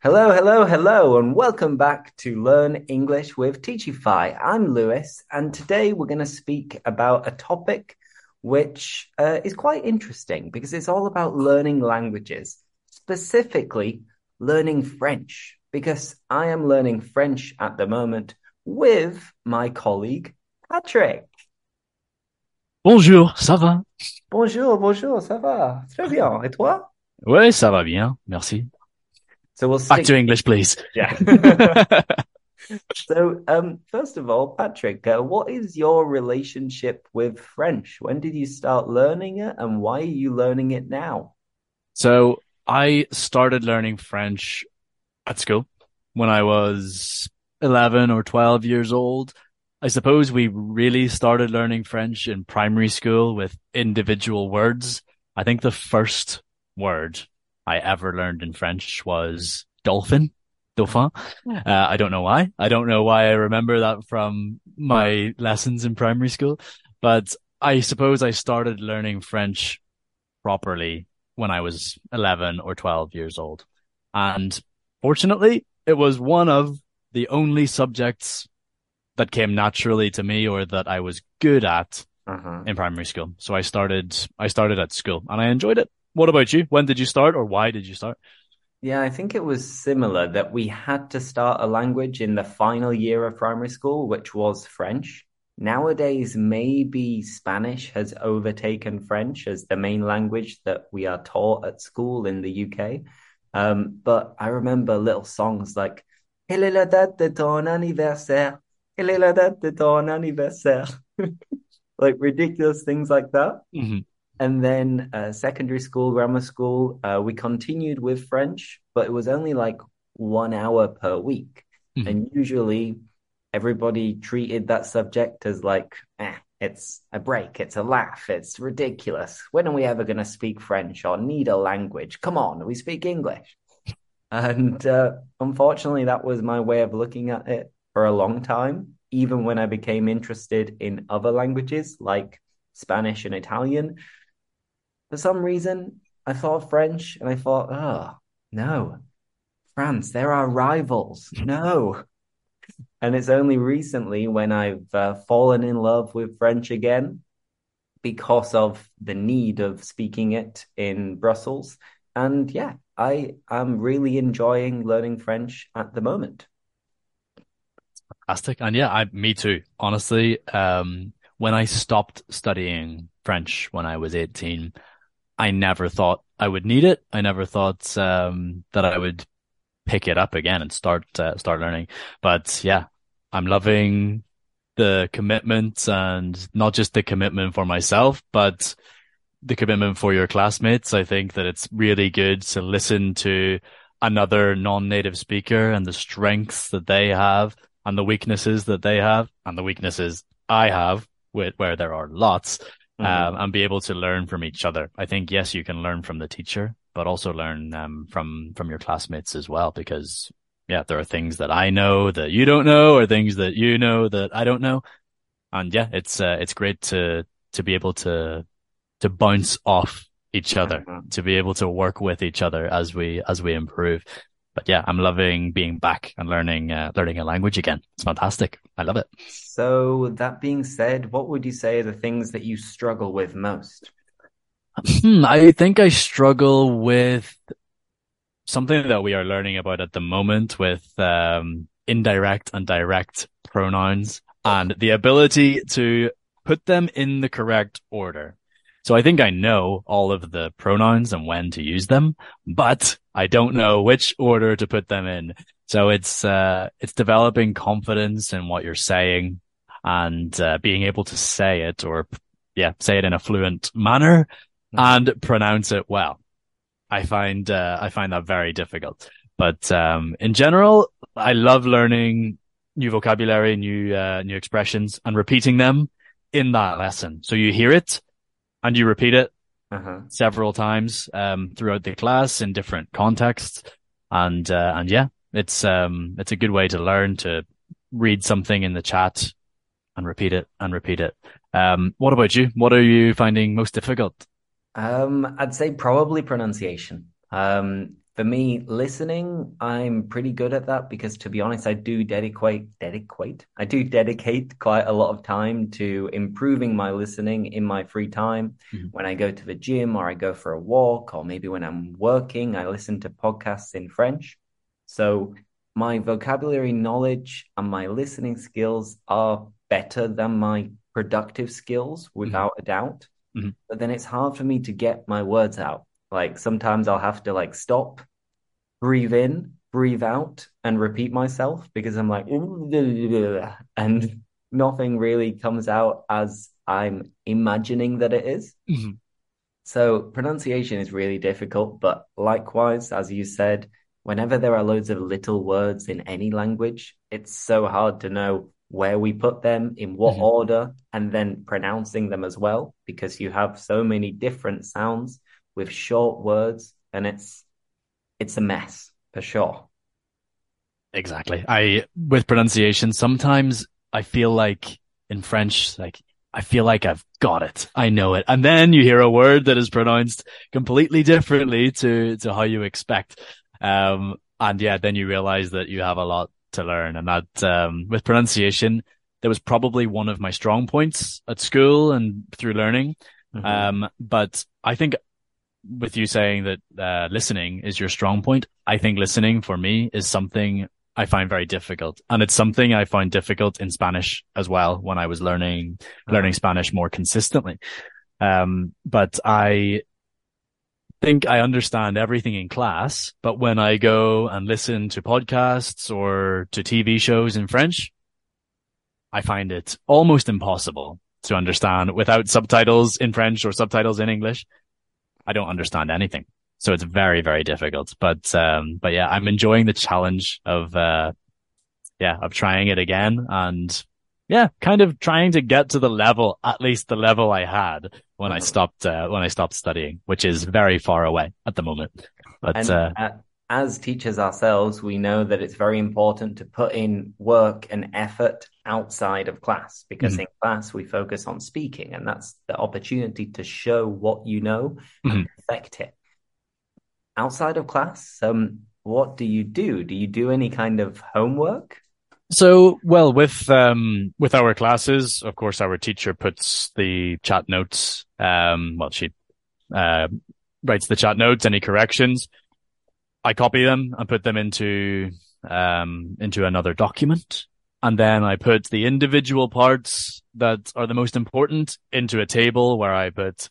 Hello, hello, hello, and welcome back to Learn English with Teachify. I'm Lewis, and today we're going to speak about a topic which uh, is quite interesting because it's all about learning languages, specifically learning French, because I am learning French at the moment with my colleague Patrick. Bonjour, ça va? Bonjour, bonjour, ça va? Très bien. Et toi? Oui, ça va bien, merci. So we'll Back to English, please. Yeah. so, um, first of all, Patrick, uh, what is your relationship with French? When did you start learning it, and why are you learning it now? So I started learning French at school when I was 11 or 12 years old. I suppose we really started learning French in primary school with individual words. I think the first word I ever learned in French was dolphin, dauphin. Uh, I don't know why. I don't know why I remember that from my lessons in primary school, but I suppose I started learning French properly when I was 11 or 12 years old. And fortunately, it was one of the only subjects that came naturally to me or that I was good at Uh-huh. in primary school. So I started, I started at school and I enjoyed it. What about you? When did you start or why did you start? Yeah, I think it was similar that we had to start a language in the final year of primary school, which was French. Nowadays, maybe Spanish has overtaken French as the main language that we are taught at school in the UK. Um, but I remember little songs like Quelle est la date de ton anniversaire? Quelle est la date de ton anniversaire? Like ridiculous things like that. Mhm. And then uh, secondary school, grammar school, uh, we continued with French, but it was only like one hour per week. Mhm. And usually everybody treated that subject as like, eh, it's a break, it's a laugh, it's ridiculous. When are we ever going to speak French or need a language? Come on, we speak English. And uh, unfortunately, that was my way of looking at it for a long time, even when I became interested in other languages like Spanish and Italian. For some reason, I thought French and I thought, oh, no, France, they're our rivals. No. And it's only recently when I've uh, fallen in love with French again because of the need of speaking it in Brussels. And yeah, I am really enjoying learning French at the moment. Fantastic. And yeah, I, me too. Honestly, um, when I stopped studying French when I was 18, I never thought I would need it. I never thought, um, that I would pick it up again and start, uh, start learning. But yeah, I'm loving the commitment and not just the commitment for myself, but the commitment for your classmates. I think that it's really good to listen to another non-native speaker and the strengths that they have and the weaknesses that they have and the weaknesses I have with where there are lots Mhm. um, and be able to learn from each other. I think, yes, you can learn from the teacher, but also learn, um, from, from your classmates as well, because yeah, there are things that I know that you don't know or things that you know that I don't know. And yeah, it's, uh, it's great to, to be able to, to bounce off each other, Mhm. to be able to work with each other as we, as we improve. But yeah, I'm loving being back and learning, uh, learning a language again. It's fantastic. I love it. So, that being said, what would you say are the things that you struggle with most? Hmm, I think I struggle with something that we are learning about at the moment with um, indirect and direct pronouns and the ability to put them in the correct order. So I think I know all of the pronouns and when to use them, but I don't know which order to put them in. So it's, uh, it's developing confidence in what you're saying and, uh, being able to say it or, yeah, say it in a fluent manner and pronounce it well. I find, uh, I find that very difficult. But, um, in general, I love learning new vocabulary, new, uh, new expressions and repeating them in that lesson. So you hear it and you repeat it Uh-huh. several times, um, throughout the class in different contexts. And, uh, and yeah, it's, um, it's a good way to learn to read something in the chat and repeat it and repeat it. Um, what about you? What are you finding most difficult? Um, I'd say probably pronunciation. Um, For me, listening, I'm pretty good at that because to be honest, I do dedicate dedicate I do dedicate quite a lot of time to improving my listening in my free time. Mhm. When I go to the gym or I go for a walk or maybe when I'm working, I listen to podcasts in French. So my vocabulary knowledge and my listening skills are better than my productive skills without a doubt. Mhm. But then it's hard for me to get my words out. Like sometimes I'll have to like stop, breathe in, breathe out, and repeat myself because I'm like, and nothing really comes out as I'm imagining that it is. Mhm. So pronunciation is really difficult, but likewise, as you said, whenever there are loads of little words in any language, it's so hard to know where we put them, in what Mhm. order, and then pronouncing them as well, because you have so many different sounds with short words, and it's it's a mess for sure. Exactly. I, with pronunciation, sometimes I feel like in French, like I feel like I've got it. I know it. And then you hear a word that is pronounced completely differently to, to how you expect. Um, and yeah, then you realize that you have a lot to learn and that, um, with pronunciation, that was probably one of my strong points at school and through learning. Mhm. Um, but I think with you saying that, uh, listening is your strong point, I think listening for me is something I find very difficult. And it's something I find difficult in Spanish as well when I was learning, learning Spanish more consistently. Um, but I think I understand everything in class, but when I go and listen to podcasts or to TV shows in French, I find it almost impossible to understand without subtitles in French or subtitles in English. I don't understand anything. So it's very, very difficult. But, um, but yeah, I'm enjoying the challenge of, uh, yeah, of trying it again and yeah, kind of trying to get to the level, at least the level I had when I Mhm. stopped, uh, when I stopped studying, which is very far away at the moment. But, And uh, as teachers ourselves, we know that it's very important to put in work and effort outside of class because Mhm. in class we focus on speaking, and that's the opportunity to show what you know and Mhm. perfect it. Outside of class, um, what do you do? Do you do any kind of homework? So, well, with, um, with our classes, of course, our teacher puts the chat notes, um, well, she, uh, writes the chat notes, any corrections. I copy them and put them into, um, into another document. And then I put the individual parts that are the most important into a table where I put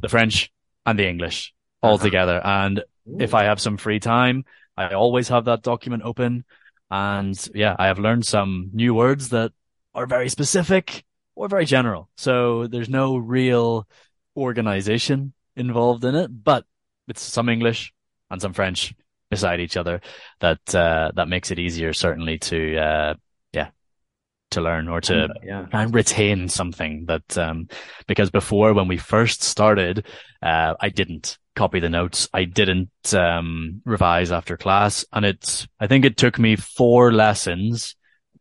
the French and the English all Uh-huh. together. And if I have some free time, I always have that document open. And yeah, I have learned some new words that are very specific or very general. So there's no real organization involved in it, but it's some English and some French beside each other that, uh, that makes it easier certainly to, uh, yeah, to learn or to yeah. and retain something that, um, because before when we first started, uh, I didn't copy the notes. I didn't, um, revise after class. And it's, I think it took me four lessons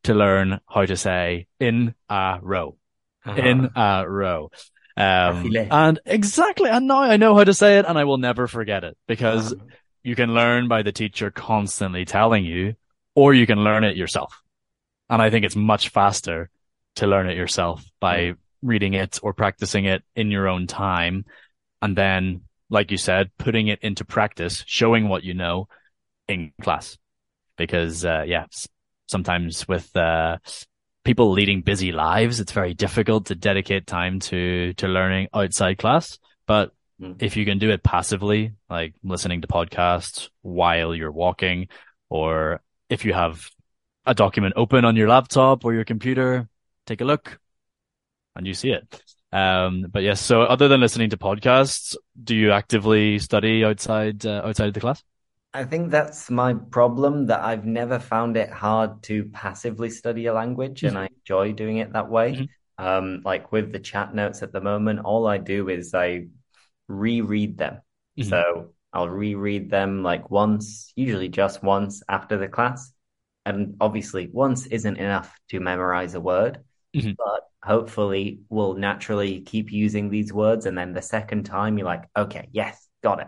to learn how to say in a row, in a row. Um, and exactly. And now I know how to say it and I will never forget it because Uh-huh. You can learn by the teacher constantly telling you, or you can learn it yourself. And I think it's much faster to learn it yourself by reading it or practicing it in your own time. And then, like you said, putting it into practice, showing what you know in class. Because, uh, yeah, sometimes with, uh, people leading busy lives, it's very difficult to dedicate time to, to learning outside class. But Mm. if you can do it passively, like listening to podcasts while you're walking, or if you have a document open on your laptop or your computer, take a look and you see it. Um, but yes, so other than listening to podcasts, do you actively study outside, uh, outside of the class? I think that's my problem that I've never found it hard to passively study a language and I enjoy doing it that way. Um, like with the chat notes at the moment, all I do is I reread them. Mhm. So I'll reread them like once, usually just once after the class. And obviously, once isn't enough to memorize a word, Mhm. but hopefully we'll naturally keep using these words. And then the second time, you're like, okay, yes, got it.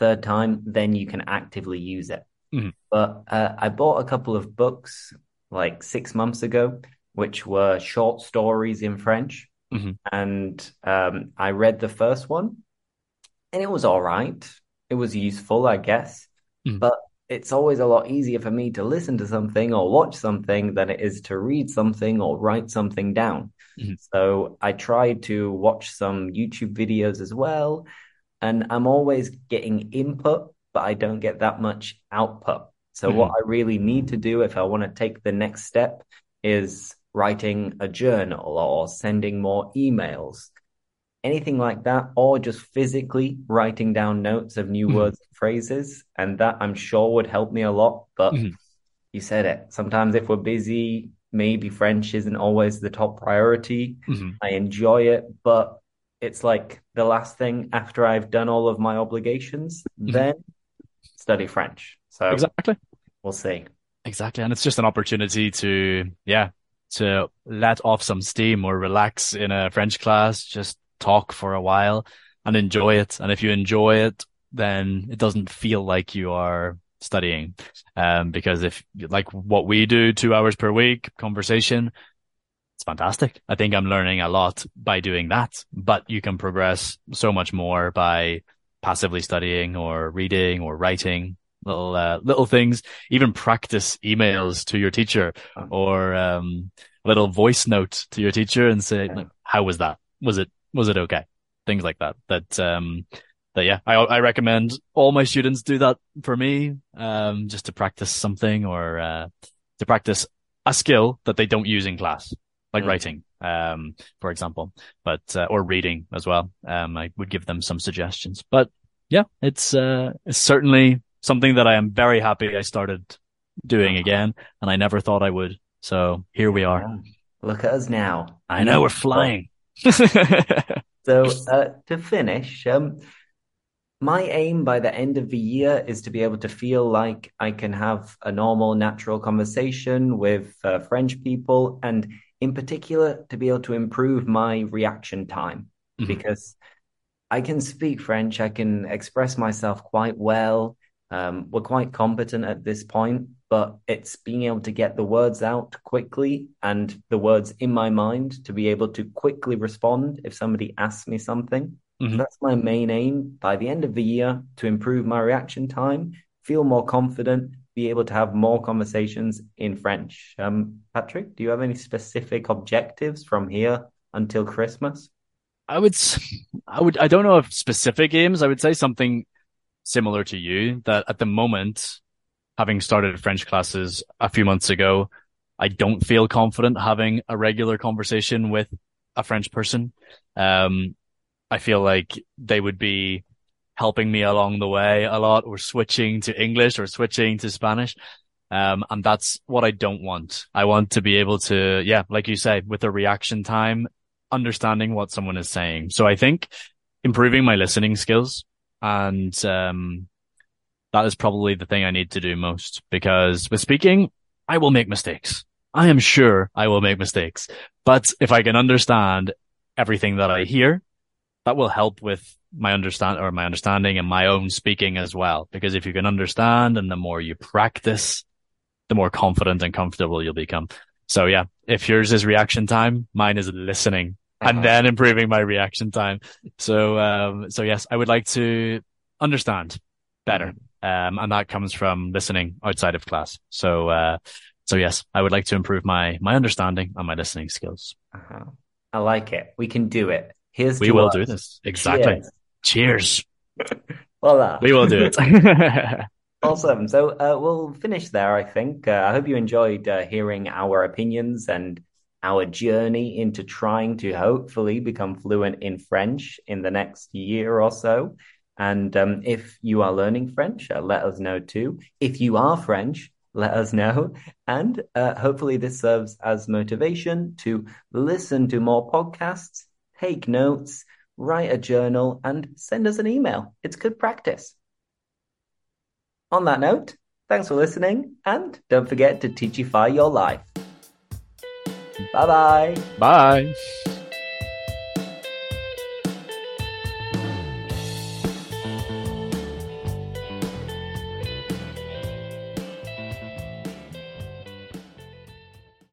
third time, then you can actively use it. Mhm. But uh, I bought a couple of books like six months ago, which were short stories in French. Mhm. And um, I read the first one, and it was all right. It was useful, I guess. Mhm. But it's always a lot easier for me to listen to something or watch something than it is to read something or write something down. Mhm. So I tried to watch some YouTube videos as well, and I'm always getting input, but I don't get that much output. So what I really need to do if I want to take the next step is writing a journal or sending more emails, anything like that, or just physically writing down notes of new Mhm. words and phrases. And that I'm sure would help me a lot. But Mhm. you said it. Sometimes if we're busy, maybe French isn't always the top priority. Mhm. I enjoy it, but it's like the last thing after I've done all of my obligations, Mhm. then study French. So Exactly. we'll see. Exactly. And it's just an opportunity to, yeah, to let off some steam or relax in a French class, just talk for a while and enjoy it. And if you enjoy it, then it doesn't feel like you are studying. Um, because if like what we do two hours per week conversation, it's fantastic. I think I'm learning a lot by doing that, but you can progress so much more by passively studying or reading or writing little, uh, little things, even practice emails to your teacher or, um, little voice note to your teacher and say, like, how was that? Was it, was it okay? Things like that. That, um, that yeah, I, I recommend all my students do that for me, um, just to practice something or, uh, to practice a skill that they don't use in class, like Mm. writing, um, for example, but, uh, or reading as well. Um, I would give them some suggestions, but yeah, it's, uh, it's certainly something that I am very happy I started doing again, and I never thought I would. So here we are. Look at us now. I know we're flying. So, uh, to finish, um, my aim by the end of the year is to be able to feel like I can have a normal, natural conversation with uh, French people, and in particular, to be able to improve my reaction time Mhm. because I can speak French, I can express myself quite well. Um, we're quite competent at this point, but it's being able to get the words out quickly and the words in my mind to be able to quickly respond if somebody asks me something. Mhm. That's my main aim by the end of the year to improve my reaction time, feel more confident, be able to have more conversations in French. Um, Patrick, do you have any specific objectives from here until Christmas? I would, I would, I don't know if specific aims. I would say something similar to you that at the moment, having started French classes a few months ago, I don't feel confident having a regular conversation with a French person. Um, I feel like they would be helping me along the way a lot or switching to English or switching to Spanish. Um, and that's what I don't want. I want to be able to, yeah, like you say, with the reaction time, understanding what someone is saying. So I think improving my listening skills and, um, that is probably the thing I need to do most because with speaking, I will make mistakes. I am sure I will make mistakes, but if I can understand everything that I hear, that will help with my understand or my understanding and my own speaking as well. Because if you can understand and the more you practice, the more confident and comfortable you'll become. So yeah, if yours is reaction time, mine is listening Uh-huh. and then improving my reaction time. So, um, so yes, I would like to understand better. Um, and that comes from listening outside of class. So, uh, so yes, I would like to improve my, my understanding and my listening skills. Uh-huh. I like it. We can do it. Here's We will us. do this. Exactly. Cheers. Cheers. Voila. We will do it. Awesome. So uh, we'll finish there, I think. Uh, I hope you enjoyed uh, hearing our opinions and our journey into trying to hopefully become fluent in French in the next year or so. And um, if you are learning French, uh, let us know too. If you are French, let us know. And uh, hopefully, this serves as motivation to listen to more podcasts, take notes, write a journal, and send us an email. It's good practice. On that note, thanks for listening, and don't forget to teachify your life. Bye bye. Bye.